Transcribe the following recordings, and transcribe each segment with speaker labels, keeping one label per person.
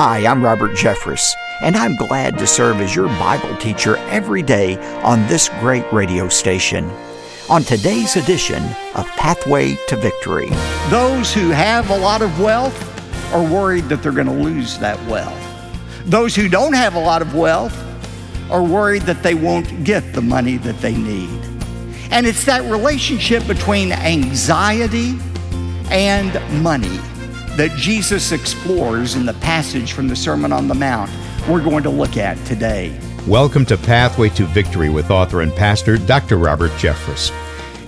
Speaker 1: Hi, I'm Robert Jeffress, and I'm glad to serve as your Bible teacher every day on this great radio station. On today's edition of Pathway to Victory,
Speaker 2: those who have a lot of wealth are worried that they're going to lose that wealth. Those who don't have a lot of wealth are worried that they won't get the money that they need. And it's that relationship between anxiety and money that Jesus explores in the passage from the Sermon on the Mount we're going to look at today.
Speaker 3: Welcome to Pathway to Victory with author and pastor Dr. Robert Jeffress.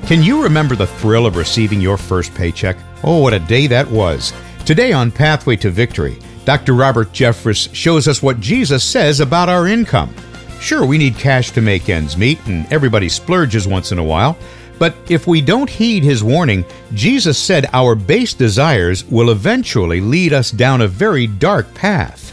Speaker 3: Can you remember the thrill of receiving your first paycheck? Oh, what a day that was. Today on Pathway to Victory, Dr. Robert Jeffress shows us what Jesus says about our income. Sure, we need cash to make ends meet, and everybody splurges once in a while. But if we don't heed his warning, Jesus said our base desires will eventually lead us down a very dark path.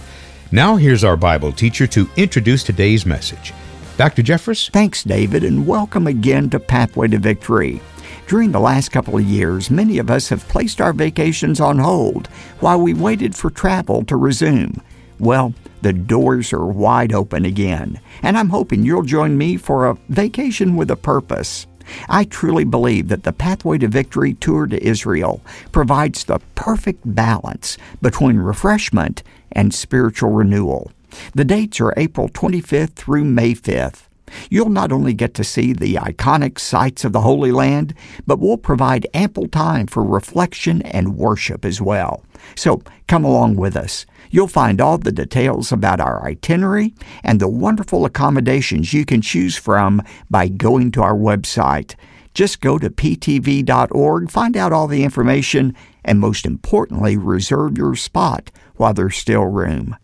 Speaker 3: Now, here's our Bible teacher to introduce today's message. Dr. Jeffress?
Speaker 1: Thanks, David, and welcome again to Pathway to Victory. During the last couple of years, many of us have placed our vacations on hold while we waited for travel to resume. Well, the doors are wide open again, and I'm hoping you'll join me for a vacation with a purpose. I truly believe that the Pathway to Victory tour to Israel provides the perfect balance between refreshment and spiritual renewal. The dates are April 25th through May 5th. You'll not only get to see the iconic sights of the Holy Land, but we'll provide ample time for reflection and worship as well. So come along with us. You'll find all the details about our itinerary and the wonderful accommodations you can choose from by going to our website. Just go to ptv.org, find out all the information, and most importantly, reserve your spot while there's still room.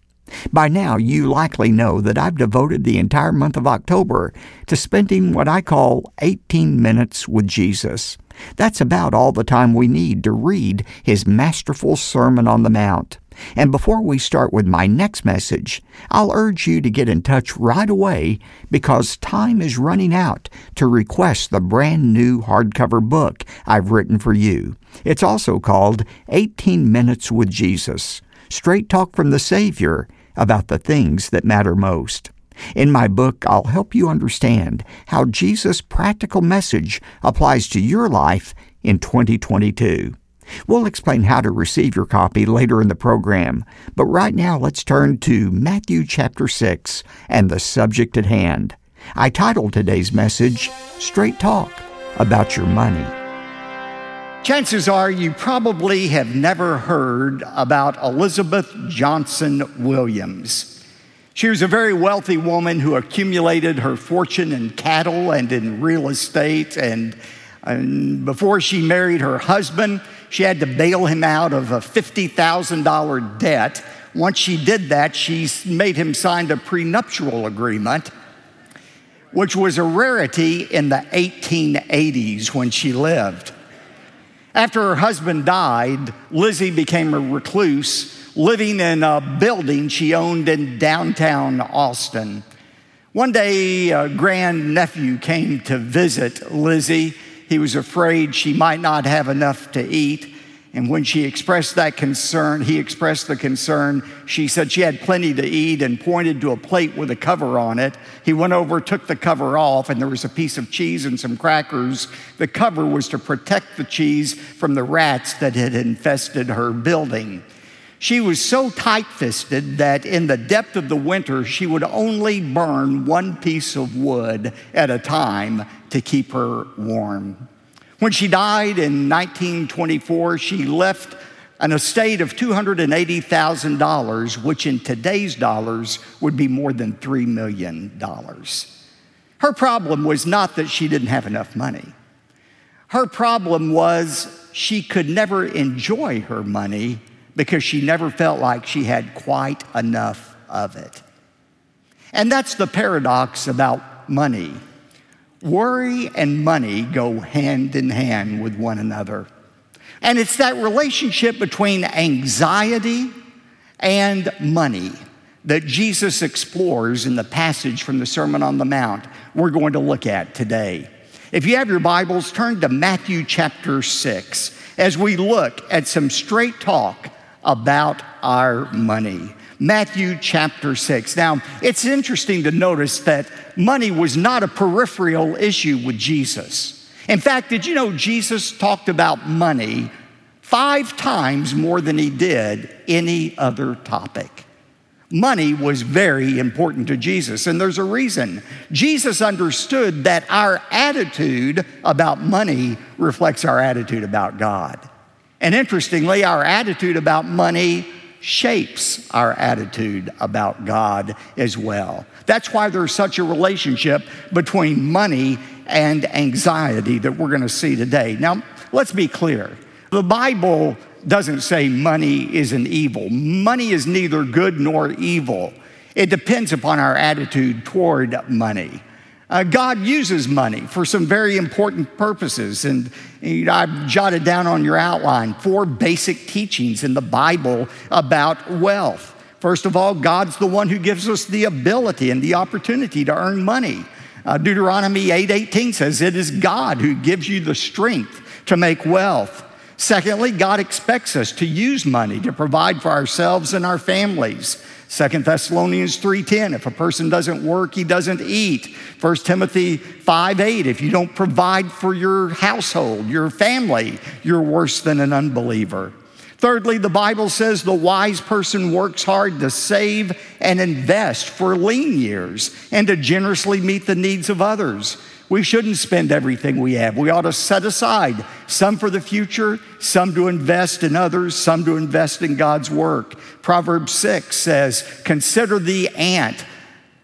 Speaker 1: By now, you likely know that I've devoted the entire month of October to spending what I call 18 minutes with Jesus. That's about all the time we need to read his masterful Sermon on the Mount. And before we start with my next message, I'll urge you to get in touch right away because time is running out to request the brand new hardcover book I've written for you. It's also called 18 Minutes with Jesus Straight Talk from the Savior about the things that matter most. In my book, I'll help you understand how Jesus' practical message applies to your life in 2022. We'll explain how to receive your copy later in the program, but right now let's turn to Matthew chapter 6 and the subject at hand. I titled today's message, Straight Talk About Your Money.
Speaker 2: Chances are you probably have never heard about Elizabeth Johnson Williams. She was a very wealthy woman who accumulated her fortune in cattle and in real estate. And, and before she married her husband, she had to bail him out of a $50,000 debt. Once she did that, she made him sign a prenuptial agreement, which was a rarity in the 1880s when she lived. After her husband died, Lizzie became a recluse, living in a building she owned in downtown Austin. One day, a grandnephew came to visit Lizzie. He was afraid she might not have enough to eat. And when she expressed that concern, he expressed the concern. She said she had plenty to eat and pointed to a plate with a cover on it. He went over, took the cover off, and there was a piece of cheese and some crackers. The cover was to protect the cheese from the rats that had infested her building. She was so tight fisted that in the depth of the winter, she would only burn one piece of wood at a time to keep her warm. When she died in 1924, she left an estate of $280,000, which in today's dollars would be more than $3 million. Her problem was not that she didn't have enough money. Her problem was she could never enjoy her money because she never felt like she had quite enough of it. And that's the paradox about money. Worry and money go hand in hand with one another. And it's that relationship between anxiety and money that Jesus explores in the passage from the Sermon on the Mount we're going to look at today. If you have your Bibles, turn to Matthew chapter 6 as we look at some straight talk about our money. Matthew chapter 6. Now, it's interesting to notice that money was not a peripheral issue with Jesus. In fact, did you know Jesus talked about money five times more than he did any other topic? Money was very important to Jesus, and there's a reason. Jesus understood that our attitude about money reflects our attitude about God. And interestingly, our attitude about money shapes our attitude about God as well. That's why there's such a relationship between money and anxiety that we're going to see today. Now, let's be clear. The Bible doesn't say money is an evil. Money is neither good nor evil. It depends upon our attitude toward money. Uh, God uses money for some very important purposes. And I've jotted down on your outline four basic teachings in the Bible about wealth. First of all, God's the one who gives us the ability and the opportunity to earn money. Uh, Deuteronomy 8:18 says it is God who gives you the strength to make wealth. Secondly, God expects us to use money to provide for ourselves and our families. 2 Thessalonians 3:10 if a person doesn't work he doesn't eat. 1 Timothy 5:8 if you don't provide for your household, your family, you're worse than an unbeliever. Thirdly, the Bible says the wise person works hard to save and invest for lean years and to generously meet the needs of others. We shouldn't spend everything we have. We ought to set aside some for the future, some to invest in others, some to invest in God's work. Proverbs 6 says, Consider the ant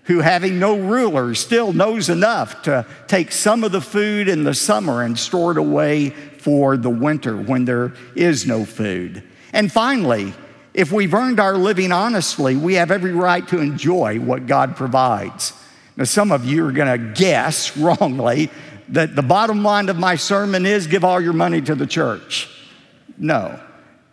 Speaker 2: who, having no ruler, still knows enough to take some of the food in the summer and store it away for the winter when there is no food. And finally, if we've earned our living honestly, we have every right to enjoy what God provides. Now, some of you are going to guess wrongly that the bottom line of my sermon is give all your money to the church. No.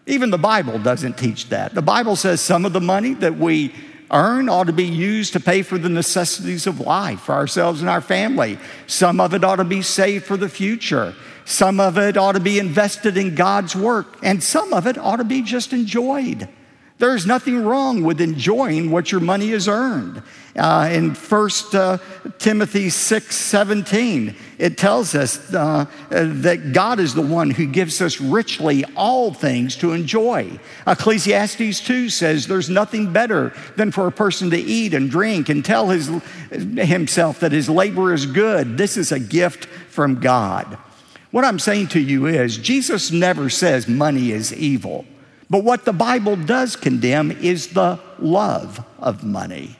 Speaker 2: Even the Bible doesn't teach that. The Bible says some of the money that we earn ought to be used to pay for the necessities of life for ourselves and our family. Some of it ought to be saved for the future. Some of it ought to be invested in God's work. And some of it ought to be just enjoyed. There's nothing wrong with enjoying what your money has earned. Uh, in 1 uh, Timothy 6 17, it tells us uh, that God is the one who gives us richly all things to enjoy. Ecclesiastes 2 says there's nothing better than for a person to eat and drink and tell his, himself that his labor is good. This is a gift from God. What I'm saying to you is, Jesus never says money is evil. But what the Bible does condemn is the love of money.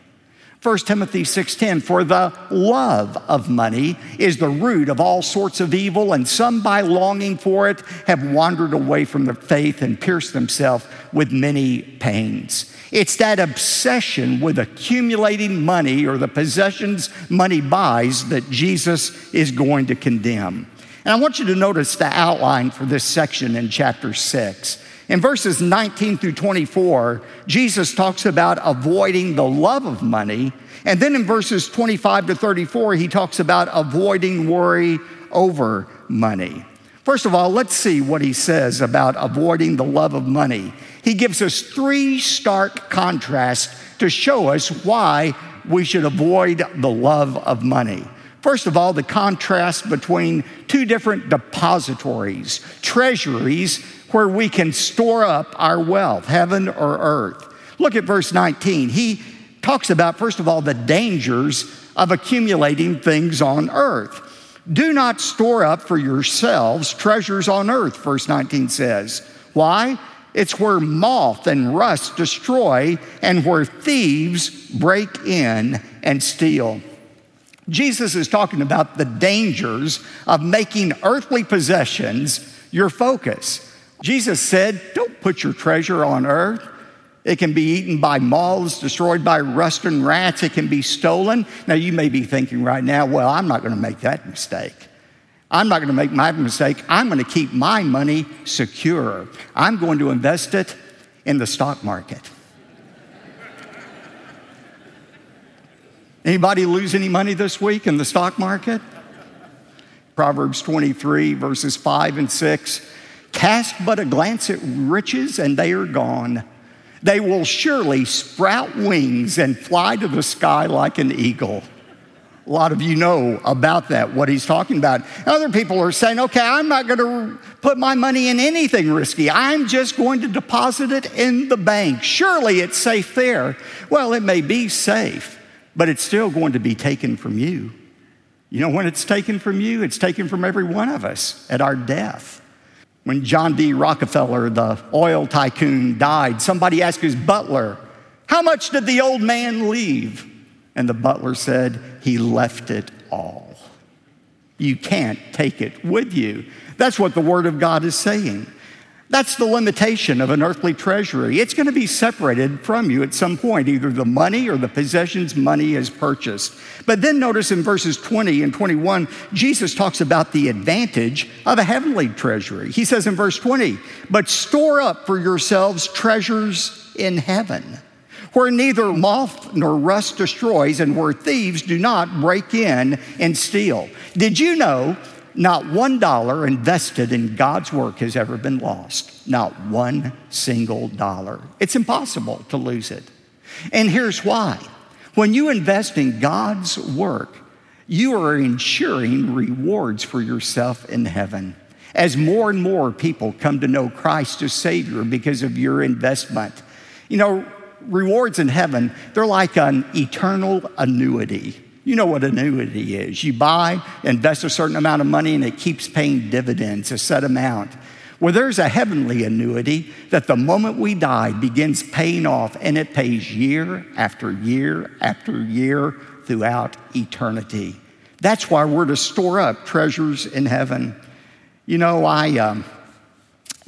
Speaker 2: 1 Timothy 6:10 for the love of money is the root of all sorts of evil and some by longing for it have wandered away from the faith and pierced themselves with many pains. It's that obsession with accumulating money or the possessions money buys that Jesus is going to condemn. And I want you to notice the outline for this section in chapter 6. In verses 19 through 24, Jesus talks about avoiding the love of money. And then in verses 25 to 34, he talks about avoiding worry over money. First of all, let's see what he says about avoiding the love of money. He gives us three stark contrasts to show us why we should avoid the love of money. First of all, the contrast between two different depositories, treasuries where we can store up our wealth, heaven or earth. Look at verse 19. He talks about, first of all, the dangers of accumulating things on earth. Do not store up for yourselves treasures on earth, verse 19 says. Why? It's where moth and rust destroy and where thieves break in and steal. Jesus is talking about the dangers of making earthly possessions your focus. Jesus said, Don't put your treasure on earth. It can be eaten by moths, destroyed by rust and rats. It can be stolen. Now, you may be thinking right now, well, I'm not going to make that mistake. I'm not going to make my mistake. I'm going to keep my money secure. I'm going to invest it in the stock market. Anybody lose any money this week in the stock market? Proverbs 23, verses 5 and 6 Cast but a glance at riches, and they are gone. They will surely sprout wings and fly to the sky like an eagle. A lot of you know about that, what he's talking about. Other people are saying, okay, I'm not going to put my money in anything risky. I'm just going to deposit it in the bank. Surely it's safe there. Well, it may be safe, but it's still going to be taken from you. You know, when it's taken from you, it's taken from every one of us at our death. When John D. Rockefeller, the oil tycoon, died, somebody asked his butler, How much did the old man leave? And the butler said, He left it all. You can't take it with you. That's what the Word of God is saying. That's the limitation of an earthly treasury. It's going to be separated from you at some point, either the money or the possessions money has purchased. But then notice in verses 20 and 21, Jesus talks about the advantage of a heavenly treasury. He says in verse 20, But store up for yourselves treasures in heaven where neither moth nor rust destroys and where thieves do not break in and steal. Did you know not one dollar invested in God's work has ever been lost? Not one single dollar. It's impossible to lose it. And here's why. When you invest in God's work, you are ensuring rewards for yourself in heaven. As more and more people come to know Christ as Savior because of your investment. You know, rewards in heaven, they're like an eternal annuity. You know what annuity is. You buy, invest a certain amount of money, and it keeps paying dividends, a set amount. Well, there's a heavenly annuity that the moment we die begins paying off, and it pays year after year after year throughout eternity. That's why we're to store up treasures in heaven. You know, I um,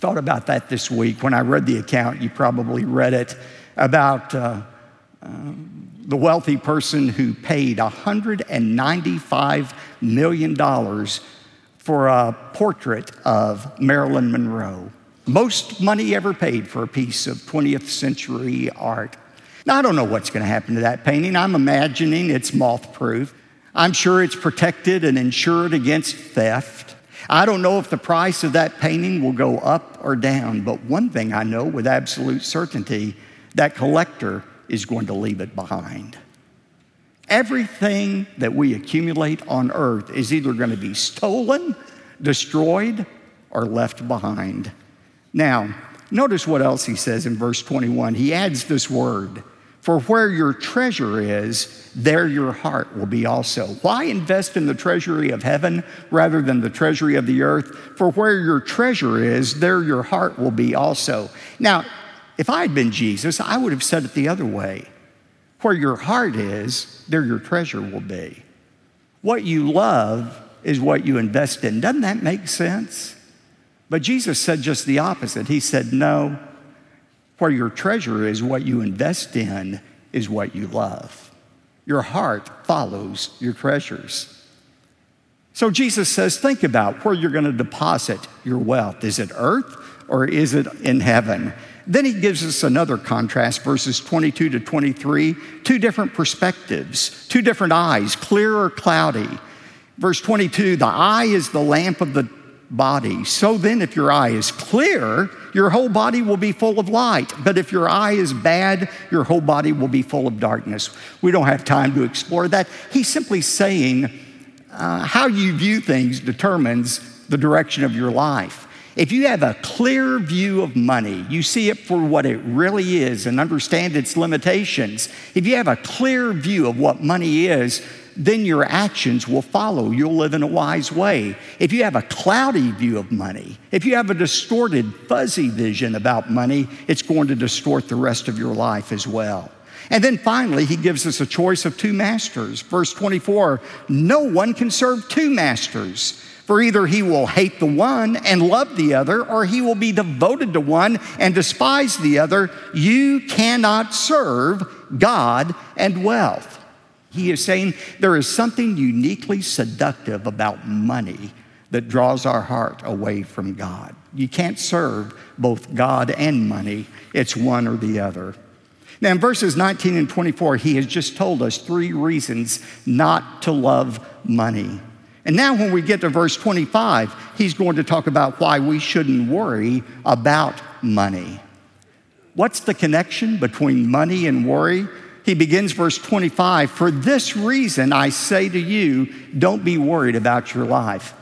Speaker 2: thought about that this week when I read the account. You probably read it about uh, uh, the wealthy person who paid $195 million for a portrait of Marilyn Monroe. Most money ever paid for a piece of 20th century art. Now, I don't know what's going to happen to that painting. I'm imagining it's moth proof. I'm sure it's protected and insured against theft. I don't know if the price of that painting will go up or down, but one thing I know with absolute certainty that collector is going to leave it behind. Everything that we accumulate on earth is either going to be stolen, destroyed, or left behind. Now, notice what else he says in verse 21. He adds this word For where your treasure is, there your heart will be also. Why invest in the treasury of heaven rather than the treasury of the earth? For where your treasure is, there your heart will be also. Now, if I had been Jesus, I would have said it the other way. Where your heart is, there your treasure will be. What you love is what you invest in. Doesn't that make sense? But Jesus said just the opposite. He said, No, where your treasure is, what you invest in is what you love. Your heart follows your treasures. So Jesus says, Think about where you're going to deposit your wealth. Is it earth or is it in heaven? Then he gives us another contrast, verses 22 to 23, two different perspectives, two different eyes, clear or cloudy. Verse 22 the eye is the lamp of the body. So then, if your eye is clear, your whole body will be full of light. But if your eye is bad, your whole body will be full of darkness. We don't have time to explore that. He's simply saying uh, how you view things determines the direction of your life. If you have a clear view of money, you see it for what it really is and understand its limitations, if you have a clear view of what money is, then your actions will follow. You'll live in a wise way. If you have a cloudy view of money, if you have a distorted, fuzzy vision about money, it's going to distort the rest of your life as well. And then finally, he gives us a choice of two masters. Verse 24 No one can serve two masters. For either he will hate the one and love the other, or he will be devoted to one and despise the other. You cannot serve God and wealth. He is saying there is something uniquely seductive about money that draws our heart away from God. You can't serve both God and money, it's one or the other. Now, in verses 19 and 24, he has just told us three reasons not to love money. And now, when we get to verse 25, he's going to talk about why we shouldn't worry about money. What's the connection between money and worry? He begins verse 25 For this reason I say to you, don't be worried about your life.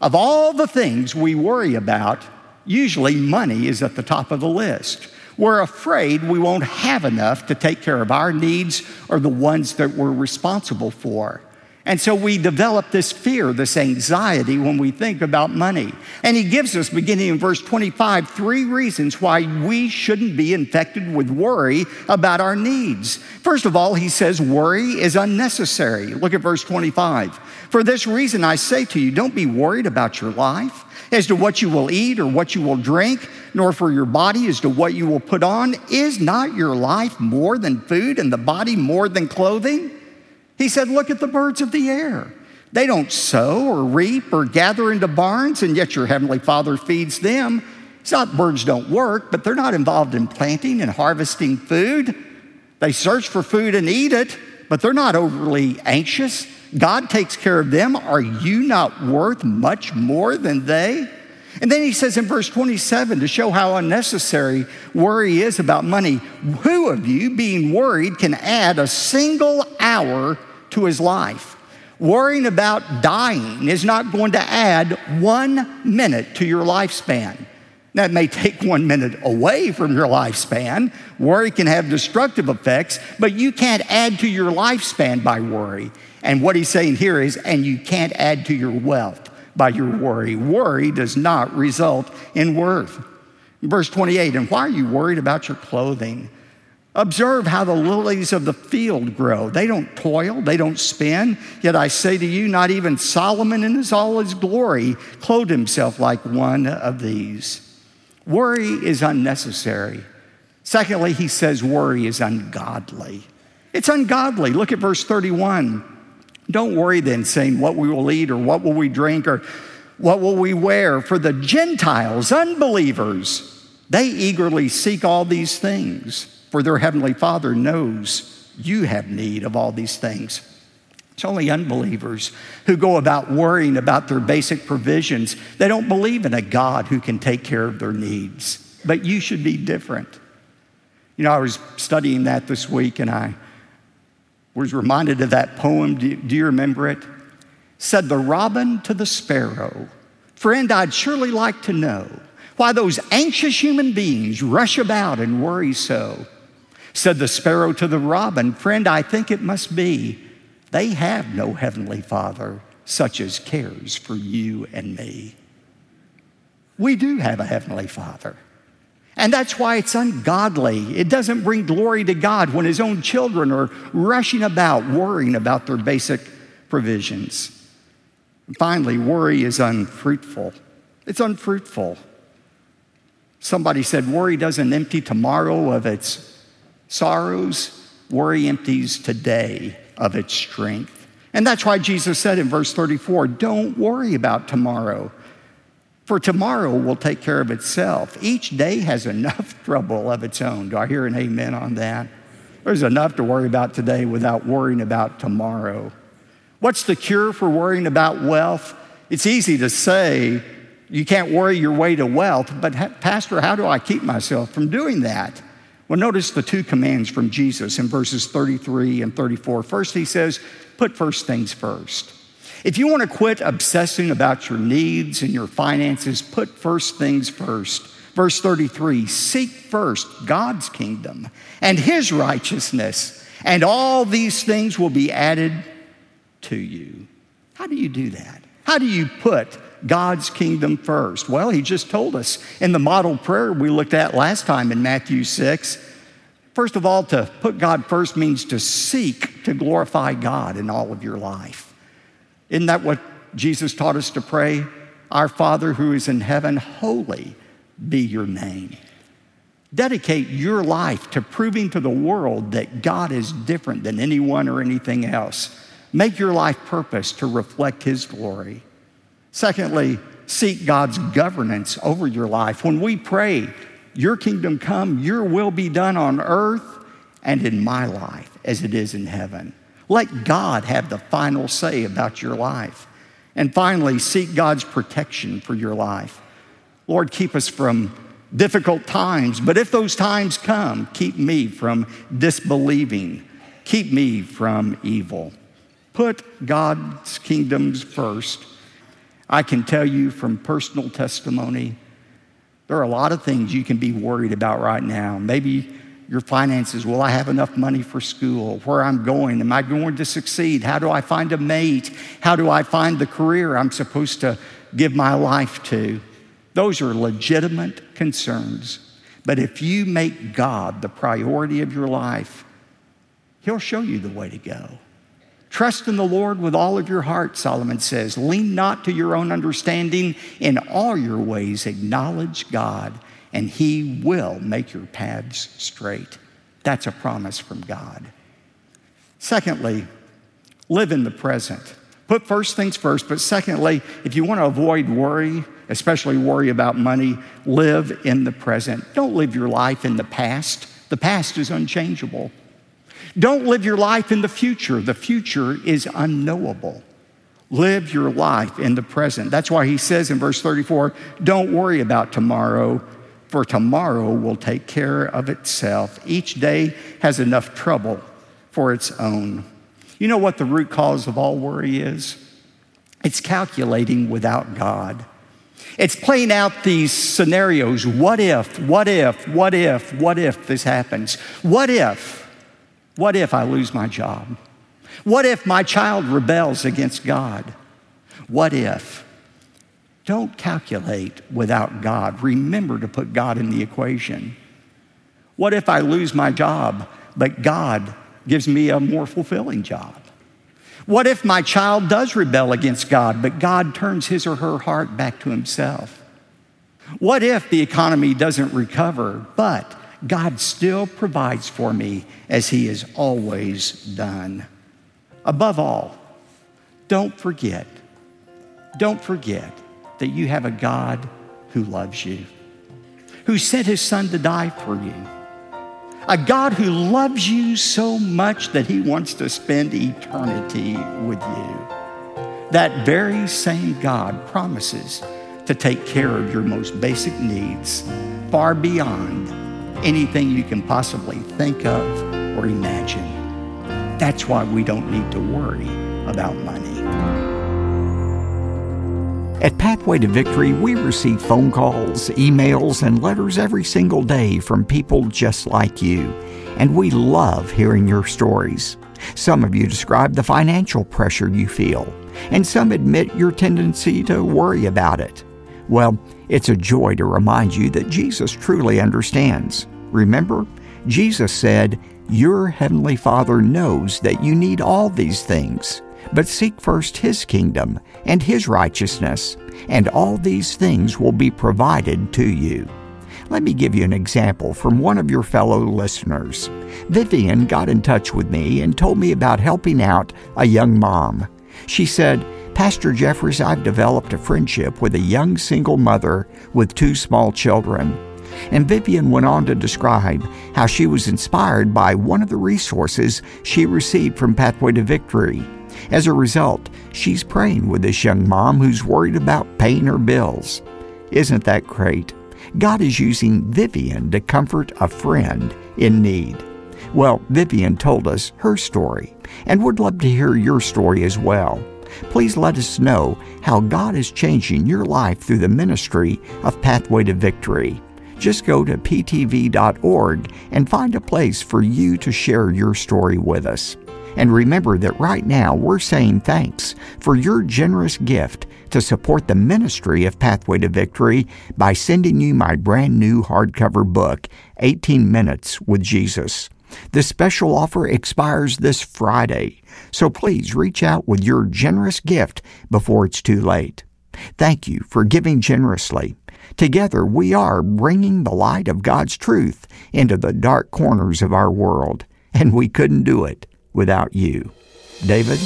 Speaker 2: Of all the things we worry about, usually money is at the top of the list. We're afraid we won't have enough to take care of our needs or the ones that we're responsible for. And so we develop this fear, this anxiety when we think about money. And he gives us, beginning in verse 25, three reasons why we shouldn't be infected with worry about our needs. First of all, he says worry is unnecessary. Look at verse 25. For this reason, I say to you, don't be worried about your life as to what you will eat or what you will drink, nor for your body as to what you will put on. Is not your life more than food and the body more than clothing? He said, Look at the birds of the air. They don't sow or reap or gather into barns, and yet your heavenly Father feeds them. It's not birds don't work, but they're not involved in planting and harvesting food. They search for food and eat it, but they're not overly anxious. God takes care of them. Are you not worth much more than they? And then he says in verse 27 to show how unnecessary worry is about money who of you, being worried, can add a single hour to his life? Worrying about dying is not going to add one minute to your lifespan. That may take one minute away from your lifespan. Worry can have destructive effects, but you can't add to your lifespan by worry. And what he's saying here is, and you can't add to your wealth by your worry. Worry does not result in worth. Verse 28 And why are you worried about your clothing? Observe how the lilies of the field grow. They don't toil, they don't spin. Yet I say to you, not even Solomon in his, all his glory clothed himself like one of these. Worry is unnecessary. Secondly, he says worry is ungodly. It's ungodly. Look at verse 31. Don't worry then, saying, What we will eat, or what will we drink, or what will we wear? For the Gentiles, unbelievers, they eagerly seek all these things, for their heavenly Father knows you have need of all these things. It's only unbelievers who go about worrying about their basic provisions. They don't believe in a God who can take care of their needs. But you should be different. You know, I was studying that this week and I was reminded of that poem. Do, do you remember it? Said the robin to the sparrow, Friend, I'd surely like to know why those anxious human beings rush about and worry so. Said the sparrow to the robin, Friend, I think it must be they have no heavenly Father such as cares for you and me. We do have a heavenly Father. And that's why it's ungodly. It doesn't bring glory to God when his own children are rushing about, worrying about their basic provisions. Finally, worry is unfruitful. It's unfruitful. Somebody said, Worry doesn't empty tomorrow of its sorrows, worry empties today of its strength. And that's why Jesus said in verse 34 Don't worry about tomorrow for tomorrow will take care of itself. Each day has enough trouble of its own. Do I hear an amen on that? There's enough to worry about today without worrying about tomorrow. What's the cure for worrying about wealth? It's easy to say you can't worry your way to wealth, but Pastor, how do I keep myself from doing that? Well, notice the two commands from Jesus in verses 33 and 34. First, he says, put first things first. If you want to quit obsessing about your needs and your finances, put first things first. Verse 33 Seek first God's kingdom and his righteousness, and all these things will be added to you. How do you do that? How do you put God's kingdom first? Well, he just told us in the model prayer we looked at last time in Matthew 6. First of all, to put God first means to seek to glorify God in all of your life. Isn't that what Jesus taught us to pray? Our Father who is in heaven, holy be your name. Dedicate your life to proving to the world that God is different than anyone or anything else. Make your life purpose to reflect His glory. Secondly, seek God's governance over your life. When we pray, Your kingdom come, Your will be done on earth and in my life as it is in heaven. Let God have the final say about your life. And finally, seek God's protection for your life. Lord, keep us from difficult times, but if those times come, keep me from disbelieving, keep me from evil. Put God's kingdoms first. I can tell you from personal testimony, there are a lot of things you can be worried about right now. Maybe your finances. Will I have enough money for school? Where I'm going? Am I going to succeed? How do I find a mate? How do I find the career I'm supposed to give my life to? Those are legitimate concerns. But if you make God the priority of your life, He'll show you the way to go. Trust in the Lord with all of your heart, Solomon says. Lean not to your own understanding. In all your ways, acknowledge God, and He will make your paths straight. That's a promise from God. Secondly, live in the present. Put first things first, but secondly, if you want to avoid worry, especially worry about money, live in the present. Don't live your life in the past. The past is unchangeable. Don't live your life in the future. The future is unknowable. Live your life in the present. That's why he says in verse 34 don't worry about tomorrow, for tomorrow will take care of itself. Each day has enough trouble for its own. You know what the root cause of all worry is? It's calculating without God. It's playing out these scenarios. What if, what if, what if, what if this happens? What if? What if I lose my job? What if my child rebels against God? What if? Don't calculate without God. Remember to put God in the equation. What if I lose my job, but God gives me a more fulfilling job? What if my child does rebel against God, but God turns his or her heart back to himself? What if the economy doesn't recover, but God still provides for me as He has always done. Above all, don't forget, don't forget that you have a God who loves you, who sent His Son to die for you, a God who loves you so much that He wants to spend eternity with you. That very same God promises to take care of your most basic needs far beyond anything you can possibly think of or imagine. That's why we don't need to worry about money.
Speaker 1: At Pathway to Victory, we receive phone calls, emails, and letters every single day from people just like you, and we love hearing your stories. Some of you describe the financial pressure you feel, and some admit your tendency to worry about it. Well, it's a joy to remind you that Jesus truly understands. Remember, Jesus said, Your heavenly Father knows that you need all these things, but seek first His kingdom and His righteousness, and all these things will be provided to you. Let me give you an example from one of your fellow listeners. Vivian got in touch with me and told me about helping out a young mom. She said, Pastor Jeffress, I've developed a friendship with a young single mother with two small children. And Vivian went on to describe how she was inspired by one of the resources she received from Pathway to Victory. As a result, she's praying with this young mom who's worried about paying her bills. Isn't that great? God is using Vivian to comfort a friend in need. Well, Vivian told us her story and would love to hear your story as well. Please let us know how God is changing your life through the ministry of Pathway to Victory just go to ptv.org and find a place for you to share your story with us. And remember that right now we're saying thanks for your generous gift to support the ministry of Pathway to Victory by sending you my brand new hardcover book, 18 Minutes with Jesus. This special offer expires this Friday, so please reach out with your generous gift before it's too late. Thank you for giving generously. Together, we are bringing the light of God's truth into the dark corners of our world, and we couldn't do it without you. David?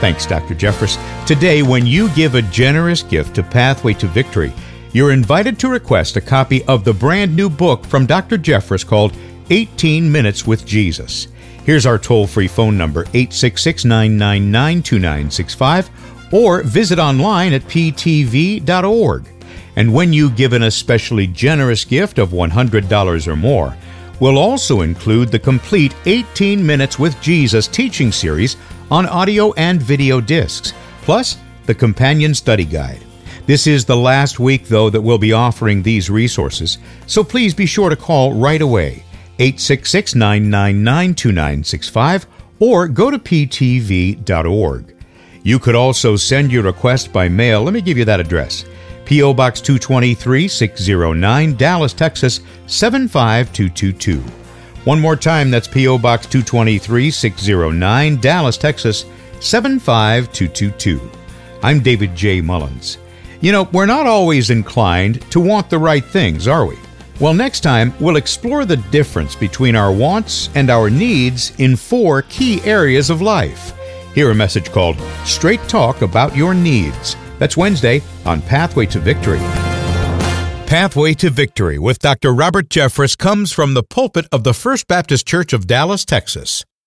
Speaker 3: Thanks, Dr. Jeffress. Today, when you give a generous gift to Pathway to Victory, you're invited to request a copy of the brand new book from Dr. Jeffress called 18 Minutes with Jesus. Here's our toll free phone number 866 999 2965 or visit online at ptv.org. And when you give an especially generous gift of $100 or more, we'll also include the complete 18 Minutes with Jesus teaching series on audio and video discs, plus the companion study guide. This is the last week, though, that we'll be offering these resources, so please be sure to call right away 866 999 2965 or go to ptv.org. You could also send your request by mail. Let me give you that address. P.O. Box 223 609, Dallas, Texas 75222. One more time, that's P.O. Box 223 609, Dallas, Texas 75222. I'm David J. Mullins. You know, we're not always inclined to want the right things, are we? Well, next time, we'll explore the difference between our wants and our needs in four key areas of life. Hear a message called Straight Talk About Your Needs. That's Wednesday on Pathway to Victory. Pathway to Victory with Dr. Robert Jeffress comes from the pulpit of the First Baptist Church of Dallas, Texas.